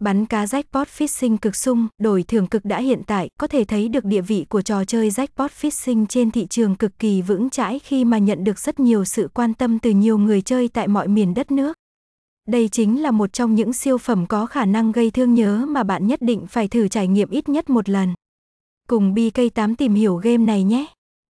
Bắn cá jackpot fishing cực sung, đổi thưởng cực đã hiện tại, có thể thấy được địa vị của trò chơi jackpot fishing trên thị trường cực kỳ vững chãi khi mà nhận được rất nhiều sự quan tâm từ nhiều người chơi tại mọi miền đất nước. Đây chính là một trong những siêu phẩm có khả năng gây thương nhớ mà bạn nhất định phải thử trải nghiệm ít nhất một lần. Cùng BK8 tìm hiểu game này nhé!